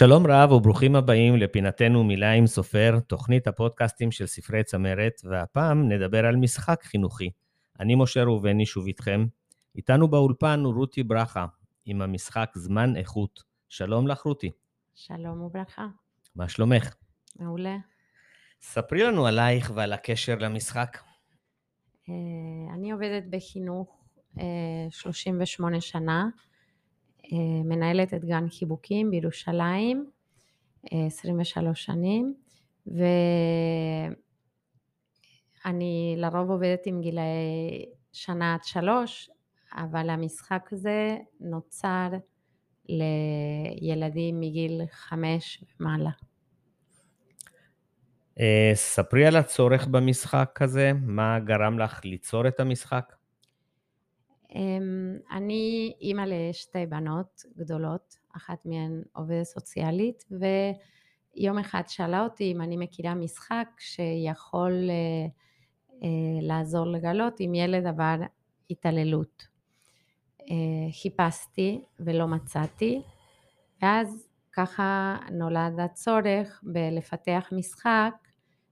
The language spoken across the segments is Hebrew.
שלום רב וברוכים הבאים לפינתנו מילה עם סופר, תוכנית הפודקאסטים של ספרי צמרת, והפעם נדבר על משחק חינוכי. אני משה ראובני שוב איתכם. איתנו באולפן הוא רותי ברכה, עם המשחק זמן איכות. שלום לך רותי. שלום וברכה. מה שלומך? מעולה. ספרי לנו עלייך ועל הקשר למשחק. אה, אני עובדת בחינוך 38 אה, שנה. אה, מנהלת את גן חיבוקים בירושלים 23 אה, שנים ואני לרוב עובדת עם גילאי שנה עד שלוש אבל המשחק הזה נוצר לילדים מגיל חמש ומעלה. אה, ספרי על הצורך במשחק הזה, מה גרם לך ליצור את המשחק? אמ, אני אימא לשתי בנות גדולות, אחת מהן עובדת סוציאלית, ויום אחד שאלה אותי אם אני מכירה משחק שיכול אה, אה, לעזור לגלות אם ילד עבר התעללות. אה, חיפשתי ולא מצאתי, ואז ככה נולד הצורך בלפתח משחק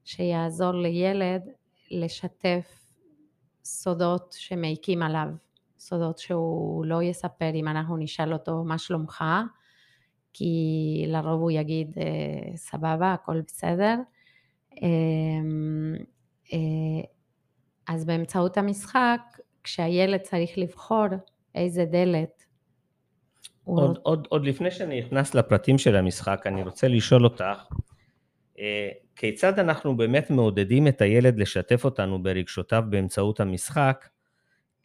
שיעזור לילד לשתף סודות שמעיקים עליו. סודות שהוא לא יספר אם אנחנו נשאל אותו מה שלומך, כי לרוב הוא יגיד אה, סבבה, הכל בסדר. אמ, אה, אז באמצעות המשחק, כשהילד צריך לבחור איזה דלת עוד, הוא... עוד, עוד לפני שאני נכנס לפרטים של המשחק, אני רוצה לשאול אותך, אה, כיצד אנחנו באמת מעודדים את הילד לשתף אותנו ברגשותיו באמצעות המשחק,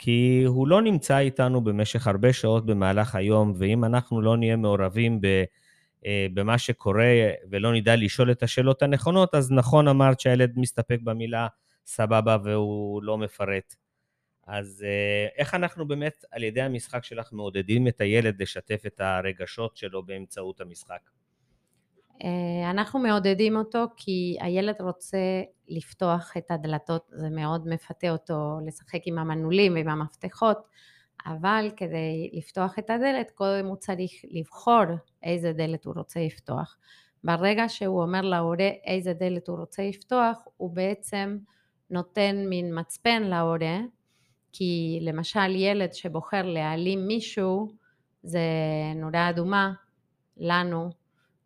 כי הוא לא נמצא איתנו במשך הרבה שעות במהלך היום, ואם אנחנו לא נהיה מעורבים ב, אה, במה שקורה ולא נדע לשאול את השאלות הנכונות, אז נכון אמרת שהילד מסתפק במילה סבבה והוא לא מפרט. אז אה, איך אנחנו באמת, על ידי המשחק שלך, מעודדים את הילד לשתף את הרגשות שלו באמצעות המשחק? אה, אנחנו מעודדים אותו כי הילד רוצה לפתוח את הדלתות, זה מאוד מפתה אותו לשחק עם המנעולים ועם המפתחות, אבל כדי לפתוח את הדלת קודם הוא צריך לבחור איזה דלת הוא רוצה לפתוח. ברגע שהוא אומר להורה איזה דלת הוא רוצה לפתוח, הוא בעצם נותן מין מצפן להורה, כי למשל ילד שבוחר להעלים מישהו, זה נורה אדומה לנו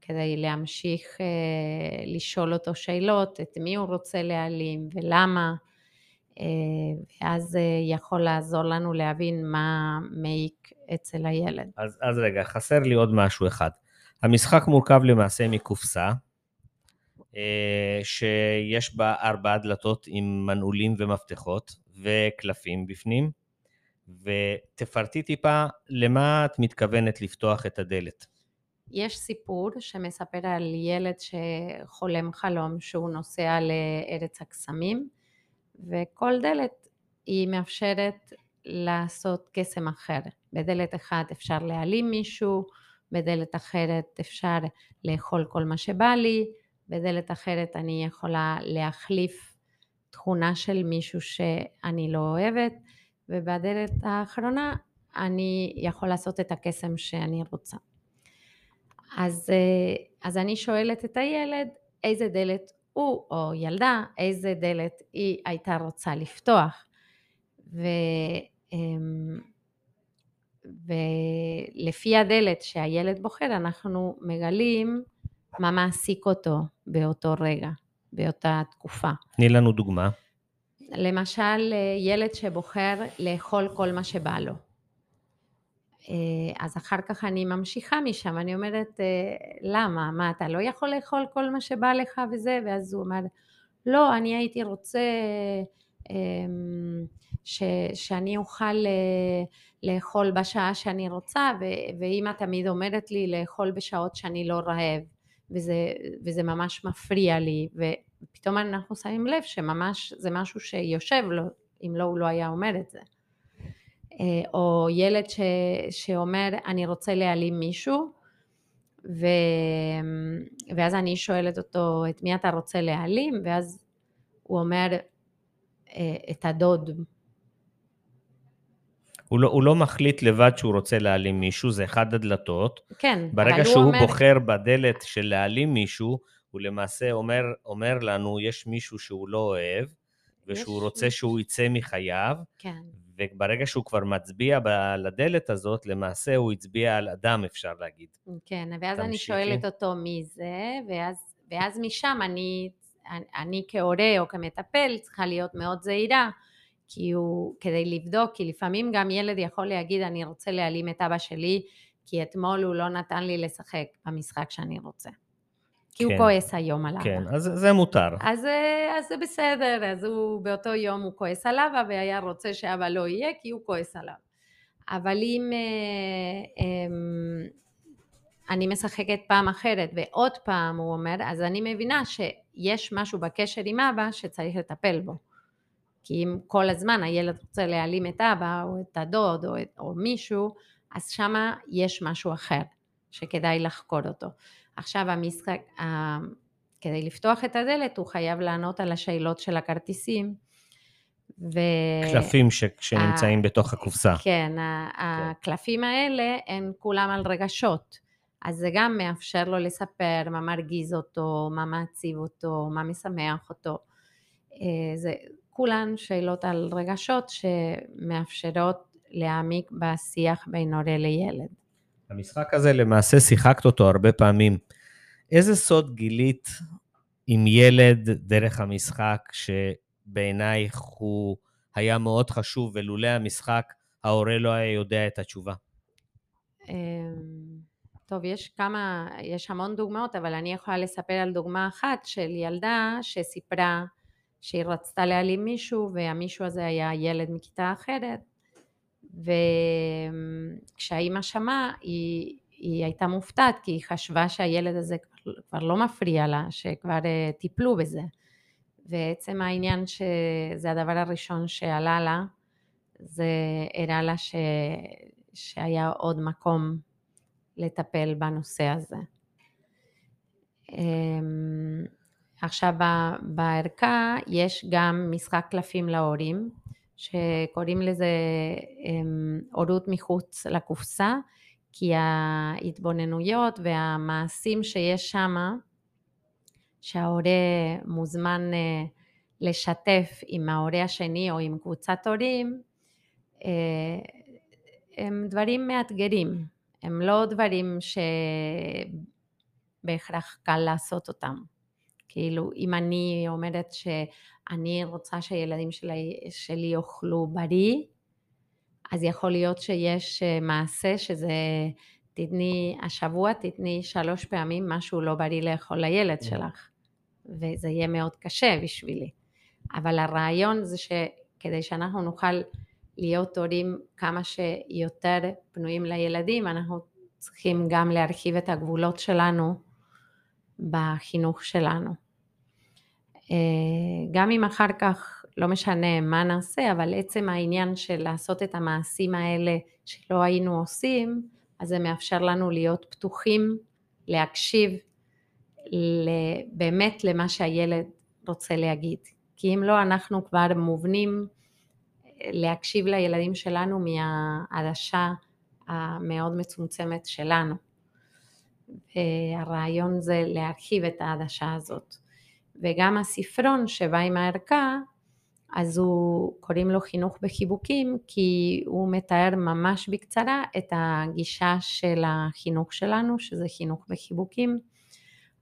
כדי להמשיך אה, לשאול אותו שאלות, את מי הוא רוצה להעלים ולמה, אה, ואז אה, יכול לעזור לנו להבין מה מעיק אצל הילד. אז, אז רגע, חסר לי עוד משהו אחד. המשחק מורכב למעשה מקופסה, אה, שיש בה ארבע דלתות עם מנעולים ומפתחות וקלפים בפנים, ותפרטי טיפה למה את מתכוונת לפתוח את הדלת. יש סיפור שמספר על ילד שחולם חלום שהוא נוסע לארץ הקסמים וכל דלת היא מאפשרת לעשות קסם אחר. בדלת אחת אפשר להעלים מישהו, בדלת אחרת אפשר לאכול כל מה שבא לי, בדלת אחרת אני יכולה להחליף תכונה של מישהו שאני לא אוהבת, ובדלת האחרונה אני יכול לעשות את הקסם שאני רוצה. אז, אה, אז אני שואלת את הילד איזה דלת הוא או ילדה, איזה דלת היא הייתה רוצה לפתוח. ו, אמ, ולפי הדלת שהילד בוחר אנחנו מגלים מה מעסיק אותו באותו רגע, באותה תקופה. תני לנו דוגמה. למשל ילד שבוחר לאכול כל מה שבא לו. אה, אז אחר כך אני ממשיכה משם, אני אומרת, אה, למה? מה, אתה לא יכול לאכול כל מה שבא לך וזה? ואז הוא אומר, לא, אני הייתי רוצה אמ, ש, שאני אוכל אה, לאכול בשעה שאני רוצה, ואימא תמיד אומרת לי לאכול בשעות שאני לא רעב, וזה, וזה ממש מפריע לי, ופתאום אנחנו שמים לב שממש זה משהו שיושב לו, אם לא הוא לא היה אומר את זה. אה, או ילד ש, שאומר אני רוצה להעלים מישהו ו, ואז אני שואלת אותו את מי אתה רוצה להעלים ואז הוא אומר אה, את הדוד. הוא לא, הוא לא מחליט לבד שהוא רוצה להעלים מישהו, זה אחד הדלתות. כן, אבל ברגע הוא שהוא אומר... בוחר בדלת של להעלים מישהו, הוא למעשה אומר, אומר לנו, יש מישהו שהוא לא אוהב, ושהוא יש רוצה. שהוא יצא מחייו, כן, וברגע שהוא כבר מצביע ב- לדלת הזאת, למעשה הוא הצביע על אדם, אפשר להגיד. כן, ואז אני תמשיכי. שואלת אותו מי זה, ואז, ואז משם אני, אני כהורה או כמטפל צריכה להיות מאוד זהירה, כי הוא, כדי לבדוק, כי לפעמים גם ילד יכול להגיד אני רוצה להעלים את אבא שלי, כי אתמול הוא לא נתן לי לשחק במשחק שאני רוצה. כי הוא כן. כועס היום על אבא. כן, אז זה מותר. אז, אה, אז זה בסדר, אז הוא באותו יום הוא כועס על אבא והיה רוצה שאבא לא יהיה כי הוא כועס עליו. אבל אם אה, אמ, אני משחקת פעם אחרת ועוד פעם הוא אומר, אז אני מבינה שיש משהו בקשר עם אבא שצריך לטפל בו. כי אם כל הזמן הילד רוצה להעלים את אבא או את הדוד או, את, או מישהו, אז שמה יש משהו אחר שכדאי לחקור אותו. עכשיו המשחק, ה- כדי לפתוח את הדלת הוא חייב לענות על השאלות של הכרטיסים. ו... קלפים ש- שנמצאים בתוך הקופסה. כן, ה- הקלפים האלה הם כולם על רגשות. אז זה גם מאפשר לו לספר מה מרגיז אותו, מה מעציב אותו, מה משמח אותו. אה, זה כולן שאלות על רגשות שמאפשרות להעמיק בשיח בין הורה לילד. המשחק הזה, למעשה שיחקת אותו הרבה פעמים. איזה סוד גילית עם ילד דרך המשחק, שבעינייך הוא היה מאוד חשוב, ולולא המשחק, ההורה לא היה יודע את התשובה? אמ, טוב, יש כמה, יש המון דוגמאות, אבל אני יכולה לספר על דוגמה אחת של ילדה שסיפרה שהיא רצתה להעלים מישהו, והמישהו הזה היה ילד מכיתה אחרת, וכשהאימא שמעה, היא, היא הייתה מופתעת, כי היא חשבה שהילד הזה כבר, כבר לא מפריע לה, שכבר אה, טיפלו בזה. ועצם העניין שזה הדבר הראשון שעלה לה, זה הראה לה ש... שהיה עוד מקום לטפל בנושא הזה. אמ, עכשיו בערכה יש גם משחק קלפים להורים, שקוראים לזה אמ, הורות מחוץ לקופסה, כי ההתבוננויות והמעשים שיש שם, שההורה מוזמן אה, לשתף עם ההורה השני או עם קבוצת הורים, אה, הם דברים מאתגרים, הם לא דברים שבהכרח קל לעשות אותם. כאילו, אם אני אומרת שאני רוצה שהילדים שלי, שלי יאכלו בריא, אז יכול להיות שיש אה, מעשה שזה, תתני, השבוע תתני שלוש פעמים משהו לא בריא לאכול לילד שלך, וזה יהיה מאוד קשה בשבילי. אבל הרעיון זה שכדי שאנחנו נוכל להיות הורים כמה שיותר פנויים לילדים, אנחנו צריכים גם להרחיב את הגבולות שלנו בחינוך שלנו. אה, גם אם אחר כך לא משנה מה נעשה, אבל עצם העניין של לעשות את המעשים האלה שלא היינו עושים, אז זה מאפשר לנו להיות פתוחים, להקשיב באמת למה שהילד רוצה להגיד. כי אם לא, אנחנו כבר מובנים להקשיב לילדים שלנו מהעדשה המאוד מצומצמת שלנו. והרעיון זה להרחיב את העדשה הזאת. וגם הספרון שבא עם הערכה, אז הוא, קוראים לו חינוך בחיבוקים, כי הוא מתאר ממש בקצרה את הגישה של החינוך שלנו, שזה חינוך בחיבוקים.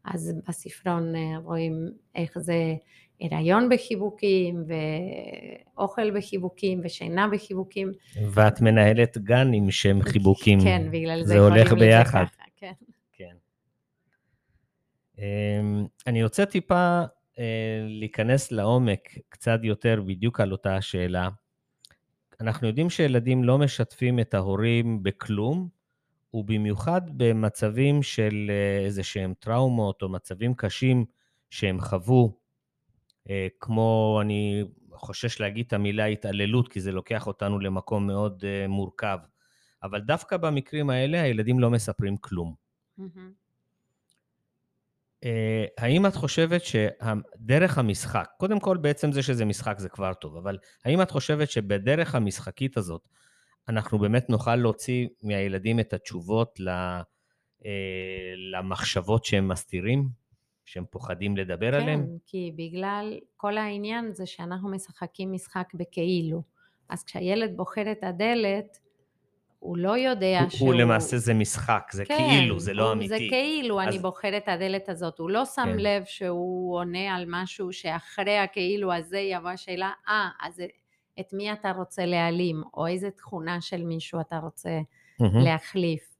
אז בספרון רואים איך זה הריון בחיבוקים, ואוכל בחיבוקים, ושינה בחיבוקים. ואת מנהלת גן עם שם חיבוקים. כן, בגלל זה זה הולך ביחד. אמ, אני רוצה טיפה אה, להיכנס לעומק קצת יותר בדיוק על אותה השאלה. אנחנו יודעים שילדים לא משתפים את ההורים בכלום, ובמיוחד במצבים של אה, איזה שהם טראומות או מצבים קשים שהם חוו, אה, כמו, אני חושש להגיד את המילה התעללות, כי זה לוקח אותנו למקום מאוד מורכב. אבל דווקא במקרים האלה הילדים לא מספרים כלום. מהמם. אה, האם את חושבת שדרך המשחק, קודם כל בעצם זה שזה משחק זה כבר טוב, אבל האם את חושבת שבדרך המשחקית הזאת, אנחנו באמת נוכל להוציא מהילדים את התשובות למחשבות שהם מסתירים, שהם פוחדים לדבר כן, עליהם? כן, כי בגלל כל העניין זה שאנחנו משחקים משחק בכאילו. אז כשהילד בוחר את הדלת, הוא לא יודע הוא, שהוא... הוא למעשה זה משחק, זה כן, כאילו, זה לא הוא, אמיתי. זה כאילו אז... אני בוחר את הדלת הזאת, הוא לא שם כן. לב שהוא עונה על משהו שאחרי הכאילו הזה יבוא השאלה, אה, ah, אז את מי אתה רוצה להעלים, או איזה תכונה של מישהו אתה רוצה mm-hmm. להחליף.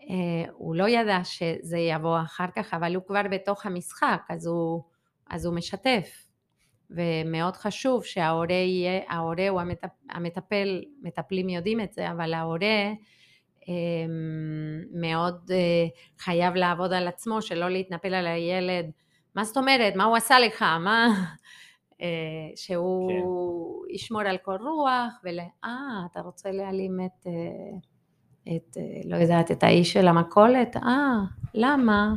Uh, הוא לא ידע שזה יבוא אחר כך, אבל הוא כבר בתוך המשחק, אז הוא, אז הוא משתף. ומאוד חשוב שההורה יהיה, ההורה הוא המטפ, המטפל, מטפלים יודעים את זה, אבל ההורה אמ, מאוד אה, חייב לעבוד על עצמו, שלא להתנפל על הילד, מה זאת אומרת, מה הוא עשה לך, מה... אה, שהוא כן. ישמור על קור רוח, ול... אה, אתה רוצה להעלים את, אה, את, לא יודעת, את האיש של המכולת? אה, למה?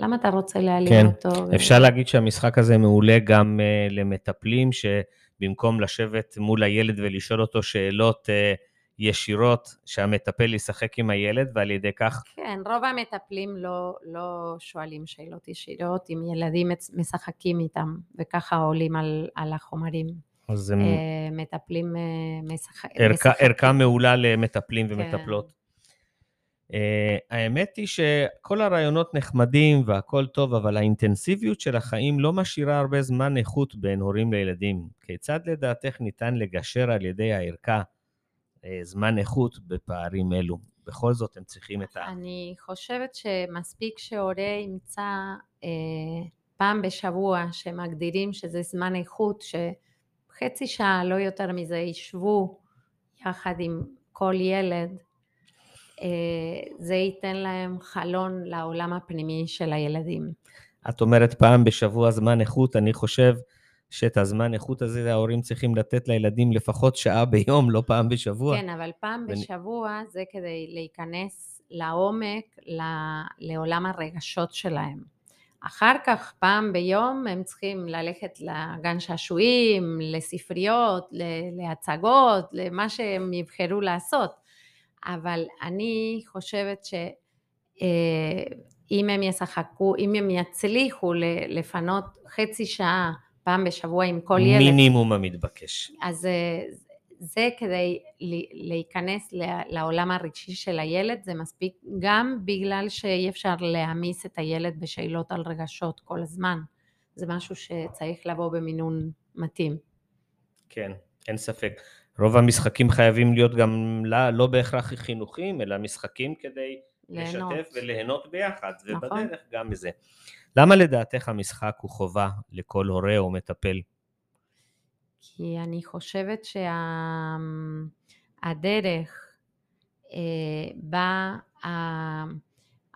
למה אתה רוצה להעלים כן. אותו? כן, אפשר ו... להגיד שהמשחק הזה מעולה גם uh, למטפלים, שבמקום לשבת מול הילד ולשאול אותו שאלות uh, ישירות, שהמטפל ישחק עם הילד, ועל ידי כך... כן, רוב המטפלים לא, לא שואלים שאלות ישירות, אם ילדים משחקים איתם, וככה עולים על, על החומרים. אז הם... מטפלים משחק... ערכה, ערכה מעולה למטפלים ומטפלות. כן. Uh, האמת היא שכל הרעיונות נחמדים והכל טוב, אבל האינטנסיביות של החיים לא משאירה הרבה זמן איכות בין הורים לילדים. כיצד לדעתך ניתן לגשר על ידי הערכה uh, זמן איכות בפערים אלו? בכל זאת הם צריכים את ה... אני חושבת שמספיק שהורה ימצא uh, פעם בשבוע שמגדירים שזה זמן איכות, שחצי שעה, לא יותר מזה, ישבו יחד עם כל ילד, זה ייתן להם חלון לעולם הפנימי של הילדים. את אומרת פעם בשבוע זמן איכות, אני חושב שאת הזמן איכות הזה ההורים צריכים לתת לילדים לפחות שעה ביום, לא פעם בשבוע. כן, אבל פעם ואני... בשבוע זה כדי להיכנס לעומק לעולם הרגשות שלהם. אחר כך פעם ביום הם צריכים ללכת לגן שעשועים, לספריות, להצגות, למה שהם יבחרו לעשות. אבל אני חושבת שאם אה, הם ישחקו, אם הם יצליחו לפנות חצי שעה פעם בשבוע עם כל ילד. מינימום המתבקש. אז אה, זה כדי להיכנס לעולם הרגשי של הילד, זה מספיק גם בגלל שאי אפשר להעמיס את הילד בשאלות על רגשות כל הזמן. זה משהו שצריך לבוא במינון מתאים. כן, אין ספק. רוב המשחקים חייבים להיות גם לא, לא בהכרח חינוכיים, אלא משחקים כדי ליהנות. לשתף וליהנות ביחד, נכון. ובדרך גם מזה. למה לדעתך המשחק הוא חובה לכל הורה או מטפל? כי אני חושבת שהדרך אה, בה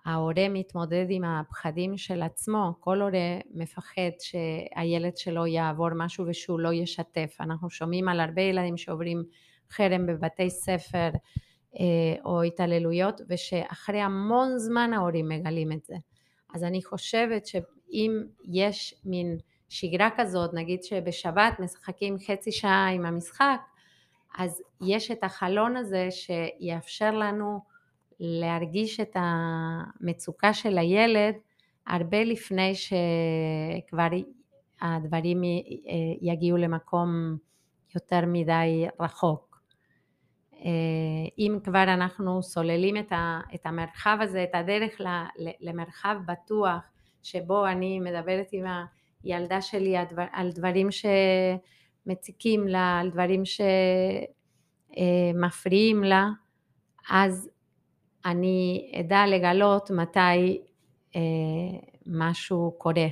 ההורה מתמודד עם הפחדים של עצמו, כל הורה מפחד שהילד שלו יעבור משהו ושהוא לא ישתף. אנחנו שומעים על הרבה ילדים שעוברים חרם בבתי ספר אה, או התעללויות ושאחרי המון זמן ההורים מגלים את זה. אז אני חושבת שאם יש מין שגרה כזאת, נגיד שבשבת משחקים חצי שעה עם המשחק, אז יש את החלון הזה שיאפשר לנו להרגיש את המצוקה של הילד הרבה לפני שכבר הדברים יגיעו למקום יותר מדי רחוק. אם כבר אנחנו סוללים את המרחב הזה, את הדרך למרחב בטוח שבו אני מדברת עם הילדה שלי על דברים שמציקים לה, על דברים שמפריעים לה, אז אני אדע לגלות מתי אה, משהו קורה.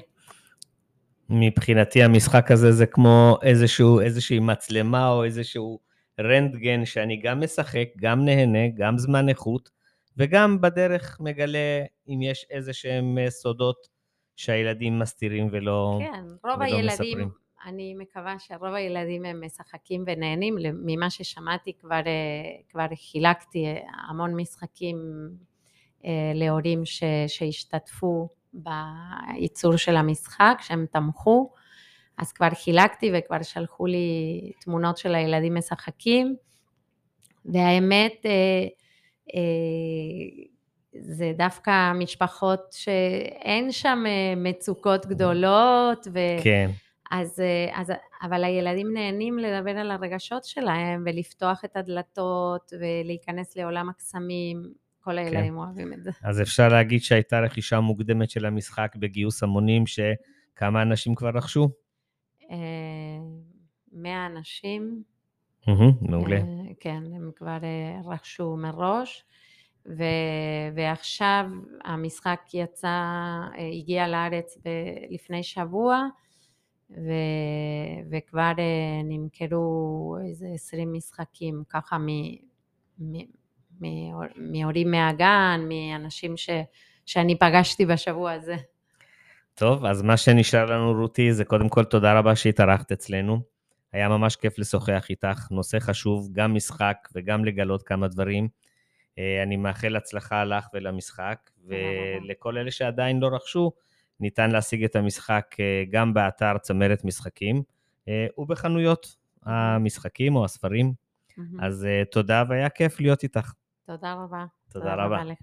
מבחינתי המשחק הזה זה כמו איזשהו, איזושהי מצלמה או איזשהו רנטגן שאני גם משחק, גם נהנה, גם זמן איכות, וגם בדרך מגלה אם יש איזה שהם אה, סודות שהילדים מסתירים ולא, כן, רוב ולא הילדים, מספרים. אני מקווה שרוב הילדים הם משחקים ונהנים, ממה ששמעתי כבר, אה, כבר חילקתי המון משחקים אה, להורים ש, שהשתתפו בייצור של המשחק, שהם תמכו, אז כבר חילקתי וכבר שלחו לי תמונות של הילדים משחקים, והאמת, זה דווקא משפחות שאין שם מצוקות גדולות, ו... כן. אז, אז, אבל הילדים נהנים לדבר על הרגשות שלהם ולפתוח את הדלתות ולהיכנס לעולם הקסמים, כל הילדים כן. אוהבים את זה. אז אפשר להגיד שהייתה רכישה מוקדמת של המשחק בגיוס המונים, שכמה אנשים כבר רכשו? 100 אה, אנשים. מעולה. אה, כן, הם כבר אה, רכשו מראש. ו, ועכשיו המשחק יצא, הגיע לארץ לפני שבוע, ו, וכבר נמכרו איזה 20 משחקים, ככה מהורים מהגן, מאנשים ש, שאני פגשתי בשבוע הזה. טוב, אז מה שנשאר לנו, רותי, זה קודם כל תודה רבה שהתארחת אצלנו. היה ממש כיף לשוחח איתך, נושא חשוב, גם משחק וגם לגלות כמה דברים. אה, אני מאחל הצלחה לך ולמשחק, ולכל אלה שעדיין לא רכשו, ניתן להשיג את המשחק אה, גם באתר צמרת משחקים אה, ובחנויות המשחקים או הספרים. אז תודה והיה כיף להיות איתך. תודה רבה. תודה, תודה רבה. רבה לך.